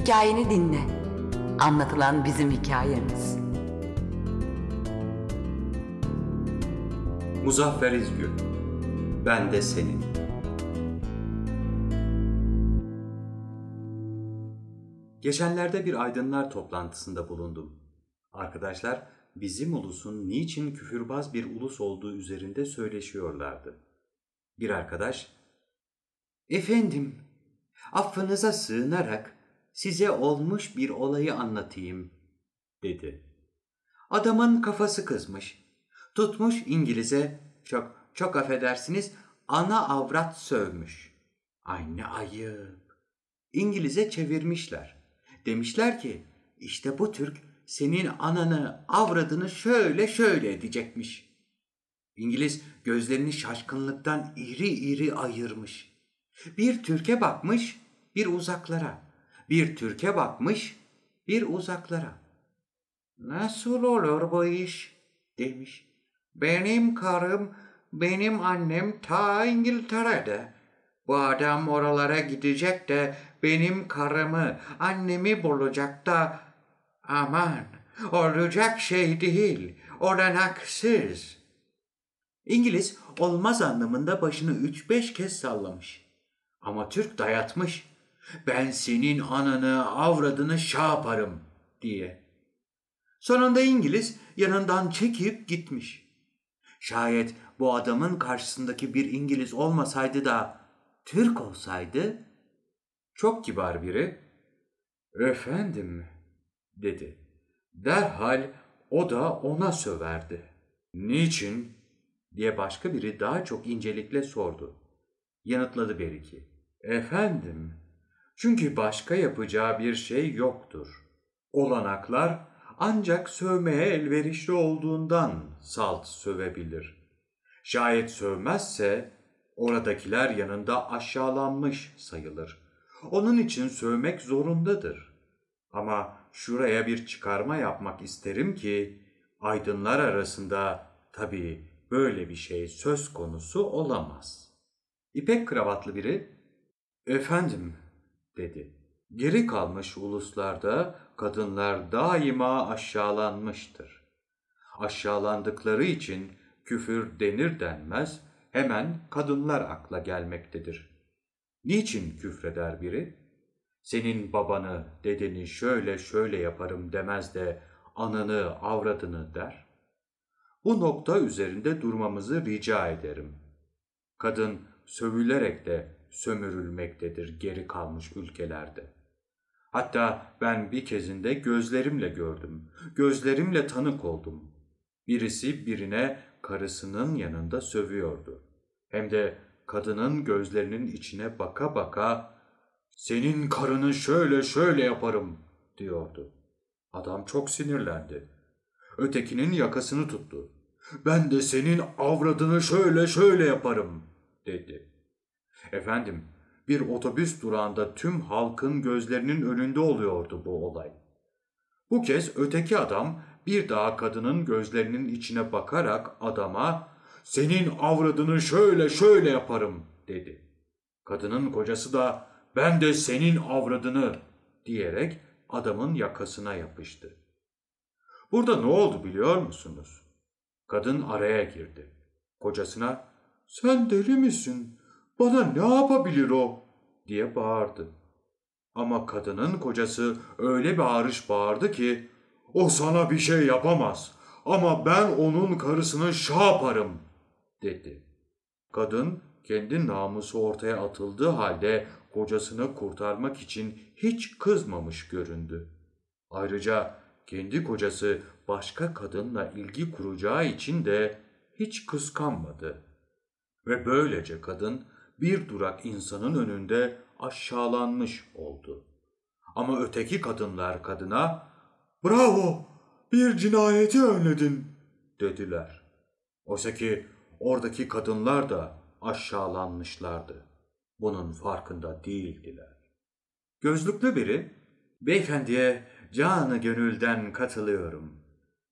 Hikayeni dinle. Anlatılan bizim hikayemiz. Muzaffer İzgül Ben de senin Geçenlerde bir aydınlar toplantısında bulundum. Arkadaşlar bizim ulusun niçin küfürbaz bir ulus olduğu üzerinde söyleşiyorlardı. Bir arkadaş, ''Efendim, affınıza sığınarak size olmuş bir olayı anlatayım.'' dedi. Adamın kafası kızmış. Tutmuş İngiliz'e, çok çok affedersiniz, ana avrat sövmüş. Ay ne ayıp. İngiliz'e çevirmişler. Demişler ki, işte bu Türk senin ananı, avradını şöyle şöyle edecekmiş. İngiliz gözlerini şaşkınlıktan iri iri ayırmış. Bir Türk'e bakmış, bir uzaklara. Bir Türk'e bakmış, bir uzaklara. Nasıl olur bu iş? demiş. Benim karım, benim annem ta İngiltere'de. Bu adam oralara gidecek de benim karımı, annemi bulacak da aman olacak şey değil, olanaksız. İngiliz olmaz anlamında başını üç beş kez sallamış. Ama Türk dayatmış. Ben senin ananı, avradını şa yaparım diye. Sonunda İngiliz yanından çekip gitmiş. Şayet bu adamın karşısındaki bir İngiliz olmasaydı da Türk olsaydı çok kibar biri efendim dedi. Derhal o da ona söverdi. Niçin? diye başka biri daha çok incelikle sordu. Yanıtladı Beriki. Efendim, çünkü başka yapacağı bir şey yoktur. Olanaklar ancak sövmeye elverişli olduğundan salt sövebilir. Şayet sövmezse oradakiler yanında aşağılanmış sayılır. Onun için sövmek zorundadır. Ama şuraya bir çıkarma yapmak isterim ki aydınlar arasında tabii böyle bir şey söz konusu olamaz. İpek kravatlı biri, efendim dedi. Geri kalmış uluslarda kadınlar daima aşağılanmıştır. Aşağılandıkları için küfür denir denmez hemen kadınlar akla gelmektedir. Niçin küfreder biri? Senin babanı, dedeni şöyle şöyle yaparım demez de ananı, avradını der. Bu nokta üzerinde durmamızı rica ederim. Kadın sövülerek de sömürülmektedir geri kalmış ülkelerde. Hatta ben bir kezinde gözlerimle gördüm, gözlerimle tanık oldum. Birisi birine karısının yanında sövüyordu. Hem de kadının gözlerinin içine baka baka senin karını şöyle şöyle yaparım diyordu. Adam çok sinirlendi. Ötekinin yakasını tuttu. Ben de senin avradını şöyle şöyle yaparım dedi. Efendim bir otobüs durağında tüm halkın gözlerinin önünde oluyordu bu olay. Bu kez öteki adam bir daha kadının gözlerinin içine bakarak adama senin avradını şöyle şöyle yaparım dedi. Kadının kocası da ben de senin avradını diyerek adamın yakasına yapıştı. Burada ne oldu biliyor musunuz? Kadın araya girdi. Kocasına sen deli misin? Bana ne yapabilir o? diye bağırdı. Ama kadının kocası öyle bir bağırış bağırdı ki o sana bir şey yapamaz ama ben onun karısını şah yaparım dedi. Kadın kendi namusu ortaya atıldığı halde kocasını kurtarmak için hiç kızmamış göründü. Ayrıca kendi kocası başka kadınla ilgi kuracağı için de hiç kıskanmadı. Ve böylece kadın bir durak insanın önünde aşağılanmış oldu. Ama öteki kadınlar kadına ''Bravo, bir cinayeti önledin.'' dediler. Oysa ki oradaki kadınlar da aşağılanmışlardı. Bunun farkında değildiler. Gözlüklü biri, ''Beyefendiye canı gönülden katılıyorum.''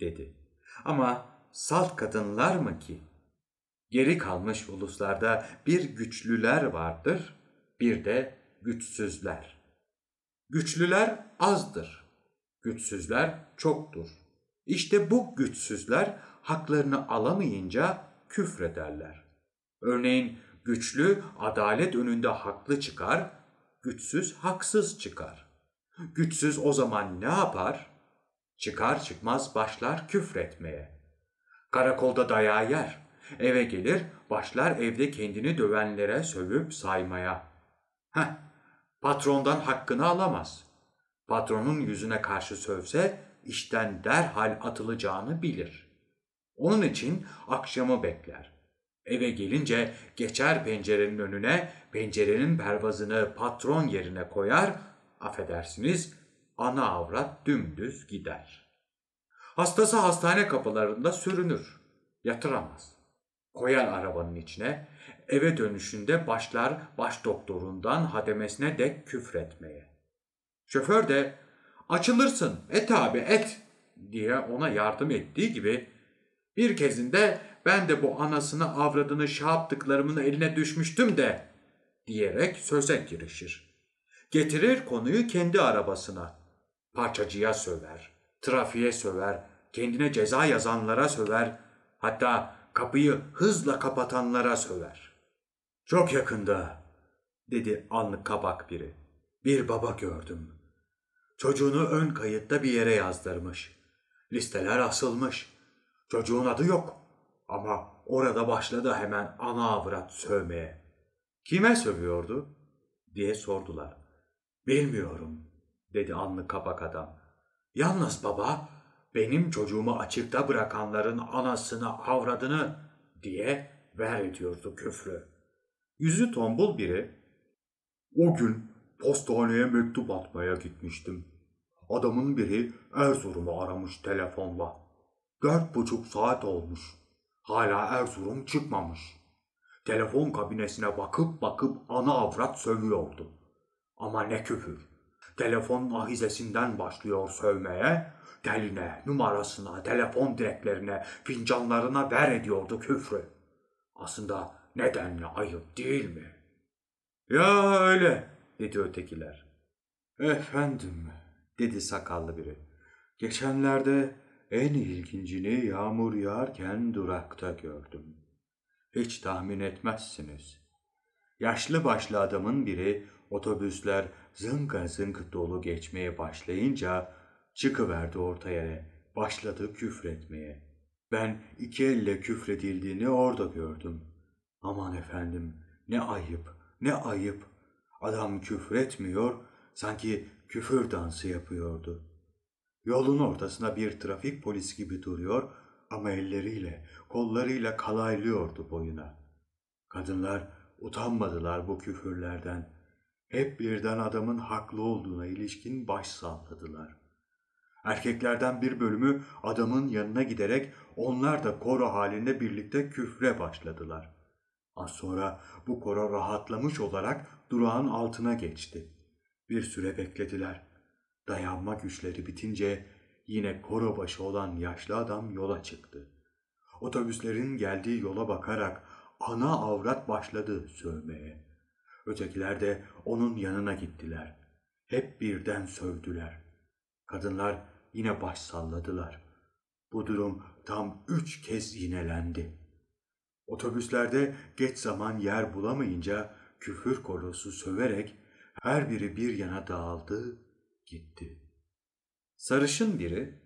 dedi. Ama salt kadınlar mı ki? Geri kalmış uluslarda bir güçlüler vardır, bir de güçsüzler. Güçlüler azdır. Güçsüzler çoktur. İşte bu güçsüzler haklarını alamayınca küfrederler. Örneğin güçlü adalet önünde haklı çıkar, güçsüz haksız çıkar. Güçsüz o zaman ne yapar? Çıkar çıkmaz başlar küfretmeye. Karakolda dayağı yer. Eve gelir, başlar evde kendini dövenlere sövüp saymaya. Heh, patrondan hakkını alamaz. Patronun yüzüne karşı sövse işten derhal atılacağını bilir. Onun için akşamı bekler. Eve gelince geçer pencerenin önüne, pencerenin pervazını patron yerine koyar, affedersiniz, ana avrat dümdüz gider. Hastası hastane kapılarında sürünür, yatıramaz. Koyar arabanın içine, eve dönüşünde başlar baş doktorundan hademesine dek küfretmeye. Şoför de açılırsın et abi et diye ona yardım ettiği gibi bir kezinde ben de bu anasını avradını şaptıklarımın eline düşmüştüm de diyerek söze girişir. Getirir konuyu kendi arabasına. Parçacıya söver, trafiğe söver, kendine ceza yazanlara söver, hatta kapıyı hızla kapatanlara söver. Çok yakında, dedi anlık kabak biri. Bir baba gördüm. Çocuğunu ön kayıtta bir yere yazdırmış. Listeler asılmış. Çocuğun adı yok. Ama orada başladı hemen ana avrat sövmeye. Kime sövüyordu? diye sordular. Bilmiyorum, dedi anlık kapak adam. Yalnız baba, benim çocuğumu açıkta bırakanların anasını, avradını diye ver ediyordu küfrü. Yüzü tombul biri, o gün postaneye mektup atmaya gitmiştim. Adamın biri Erzurum'u aramış telefonla. Dört buçuk saat olmuş. Hala Erzurum çıkmamış. Telefon kabinesine bakıp bakıp ana avrat sövüyordu. Ama ne küfür. Telefon ahizesinden başlıyor sövmeye, teline, numarasına, telefon direklerine, fincanlarına ver ediyordu küfrü. Aslında nedenle ayıp değil mi? Ya öyle, dedi ötekiler. Efendim, dedi sakallı biri. Geçenlerde en ilgincini yağmur yağarken durakta gördüm. Hiç tahmin etmezsiniz. Yaşlı başlı adamın biri otobüsler zınka zınk dolu geçmeye başlayınca çıkıverdi ortaya, başladı küfretmeye. Ben iki elle küfredildiğini orada gördüm. Aman efendim, ne ayıp, ne ayıp. Adam küfretmiyor, sanki küfür dansı yapıyordu. Yolun ortasına bir trafik polis gibi duruyor ama elleriyle, kollarıyla kalaylıyordu boyuna. Kadınlar utanmadılar bu küfürlerden. Hep birden adamın haklı olduğuna ilişkin baş salladılar. Erkeklerden bir bölümü adamın yanına giderek onlar da koro halinde birlikte küfre başladılar. Az sonra bu koro rahatlamış olarak durağın altına geçti. Bir süre beklediler. Dayanma güçleri bitince yine koro başı olan yaşlı adam yola çıktı. Otobüslerin geldiği yola bakarak ana avrat başladı sövmeye. Ötekiler de onun yanına gittiler. Hep birden sövdüler. Kadınlar yine baş salladılar. Bu durum tam üç kez yinelendi. Otobüslerde geç zaman yer bulamayınca küfür korosu söverek her biri bir yana dağıldı, gitti. Sarışın biri,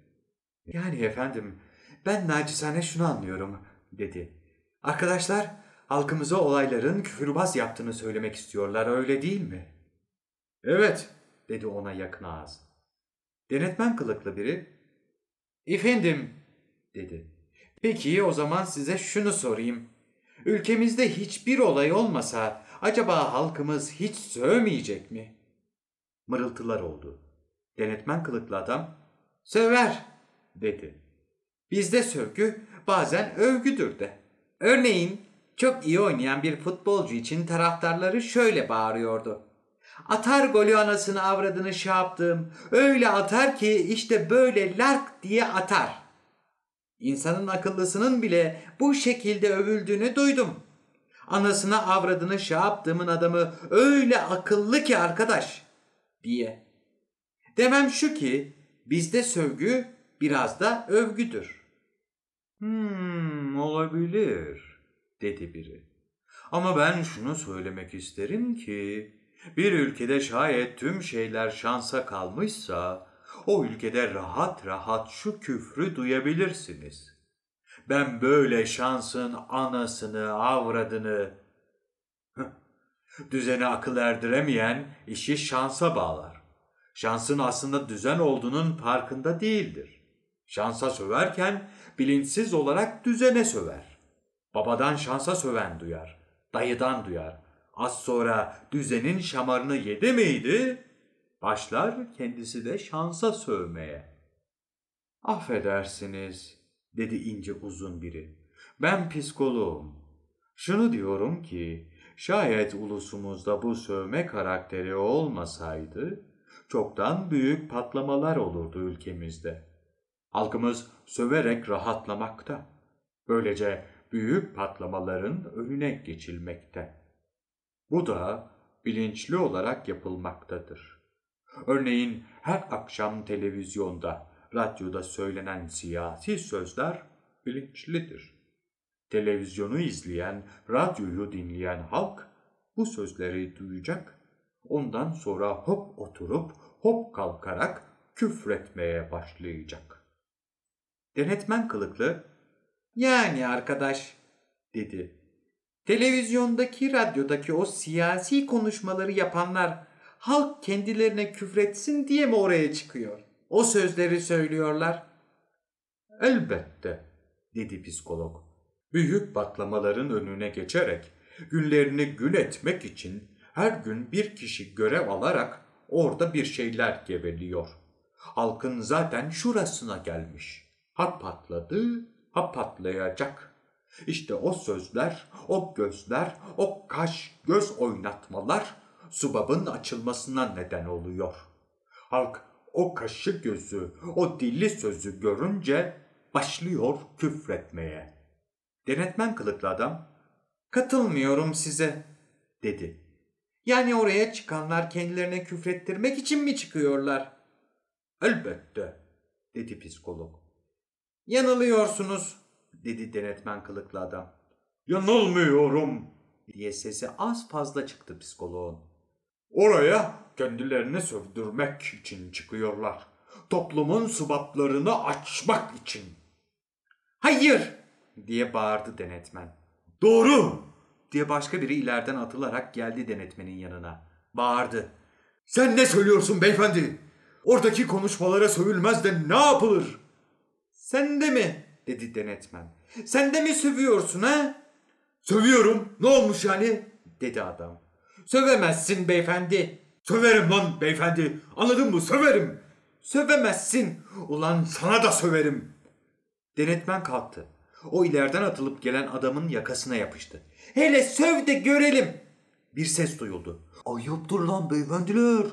yani efendim ben nacizane şunu anlıyorum dedi. Arkadaşlar halkımıza olayların küfürbaz yaptığını söylemek istiyorlar öyle değil mi? Evet dedi ona yakın ağız. Denetmen kılıklı biri, efendim dedi. Peki o zaman size şunu sorayım. Ülkemizde hiçbir olay olmasa acaba halkımız hiç sövmeyecek mi? Mırıltılar oldu. Denetmen kılıklı adam söver dedi. Bizde sövgü bazen övgüdür de. Örneğin çok iyi oynayan bir futbolcu için taraftarları şöyle bağırıyordu. Atar golü anasını avradını şey yaptım. Öyle atar ki işte böyle lark diye atar. İnsanın akıllısının bile bu şekilde övüldüğünü duydum. Anasına avradını şey yaptığımın adamı öyle akıllı ki arkadaş diye. Demem şu ki bizde sövgü biraz da övgüdür. Hmm, olabilir dedi biri. Ama ben şunu söylemek isterim ki bir ülkede şayet tüm şeyler şansa kalmışsa o ülkede rahat rahat şu küfrü duyabilirsiniz. Ben böyle şansın anasını, avradını düzene akıl erdiremeyen işi şansa bağlar. Şansın aslında düzen olduğunun farkında değildir. Şansa söverken bilinçsiz olarak düzene söver. Babadan şansa söven duyar, dayıdan duyar. Az sonra düzenin şamarını yedi miydi? Başlar kendisi de şansa sövmeye. Affedersiniz, dedi ince uzun biri. Ben psikoloğum. Şunu diyorum ki, şayet ulusumuzda bu sövme karakteri olmasaydı, çoktan büyük patlamalar olurdu ülkemizde. Halkımız söverek rahatlamakta. Böylece büyük patlamaların önüne geçilmekte. Bu da bilinçli olarak yapılmaktadır. Örneğin her akşam televizyonda, radyoda söylenen siyasi sözler bilinçlidir. Televizyonu izleyen, radyoyu dinleyen halk bu sözleri duyacak. Ondan sonra hop oturup hop kalkarak küfretmeye başlayacak. Denetmen kılıklı, yani arkadaş dedi. Televizyondaki, radyodaki o siyasi konuşmaları yapanlar halk kendilerine küfretsin diye mi oraya çıkıyor? O sözleri söylüyorlar. Elbette, dedi psikolog. Büyük patlamaların önüne geçerek günlerini gün etmek için her gün bir kişi görev alarak orada bir şeyler geveliyor. Halkın zaten şurasına gelmiş. Ha patladı, ha patlayacak. İşte o sözler, o gözler, o kaş göz oynatmalar subabın açılmasına neden oluyor. Halk o kaşı gözü, o dilli sözü görünce başlıyor küfretmeye. Denetmen kılıklı adam, katılmıyorum size, dedi. Yani oraya çıkanlar kendilerine küfrettirmek için mi çıkıyorlar? Elbette, dedi psikolog. Yanılıyorsunuz, dedi denetmen kılıklı adam. Yanılmıyorum, diye sesi az fazla çıktı psikoloğun. Oraya kendilerini sövdürmek için çıkıyorlar. Toplumun subaplarını açmak için. Hayır, diye bağırdı denetmen. Doğru, diye başka biri ileriden atılarak geldi denetmenin yanına. Bağırdı. Sen ne söylüyorsun beyefendi? Oradaki konuşmalara sövülmez de ne yapılır? Sen de mi? dedi denetmen. Sen de mi sövüyorsun ha? Sövüyorum. Ne olmuş yani? dedi adam. Sövemezsin beyefendi. Söverim lan beyefendi. Anladın mı? Söverim. Sövemezsin. Ulan sana da söverim. Denetmen kalktı. O ileriden atılıp gelen adamın yakasına yapıştı. Hele söv de görelim. Bir ses duyuldu. Ayıptır lan beyefendiler.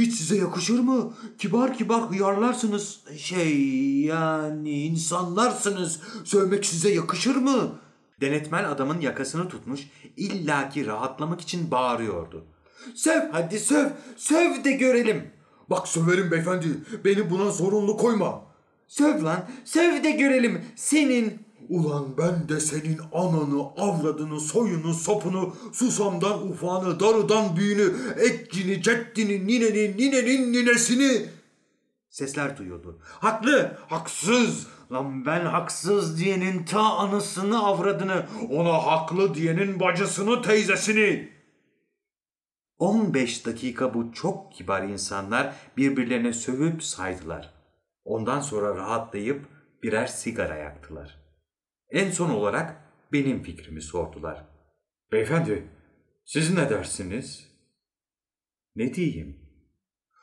Hiç size yakışır mı? Kibar kibar hıyarlarsınız. Şey yani insanlarsınız. Sövmek size yakışır mı? Denetmen adamın yakasını tutmuş illaki rahatlamak için bağırıyordu. Söv hadi söv, söv de görelim. Bak söverim beyefendi, beni buna zorunlu koyma. Söv lan, söv de görelim. Senin... Ulan ben de senin ananı, avradını, soyunu, sopunu, susamdan ufağını, darıdan büyüğünü, etcini, ceddini, ninenin, ninenin ninesini... Sesler duyuldu. Haklı, haksız. Lan ben haksız diyenin ta anısını avradını, ona haklı diyenin bacısını teyzesini. 15 dakika bu çok kibar insanlar birbirlerine sövüp saydılar. Ondan sonra rahatlayıp birer sigara yaktılar. En son olarak benim fikrimi sordular. Beyefendi, siz ne dersiniz? Ne diyeyim?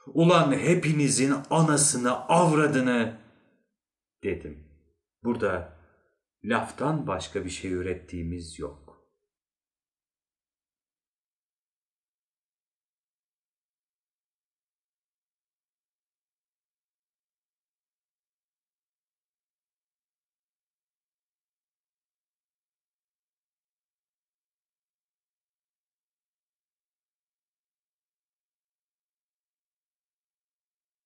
Ulan hepinizin anasını, avradını dedim. Burada laftan başka bir şey ürettiğimiz yok.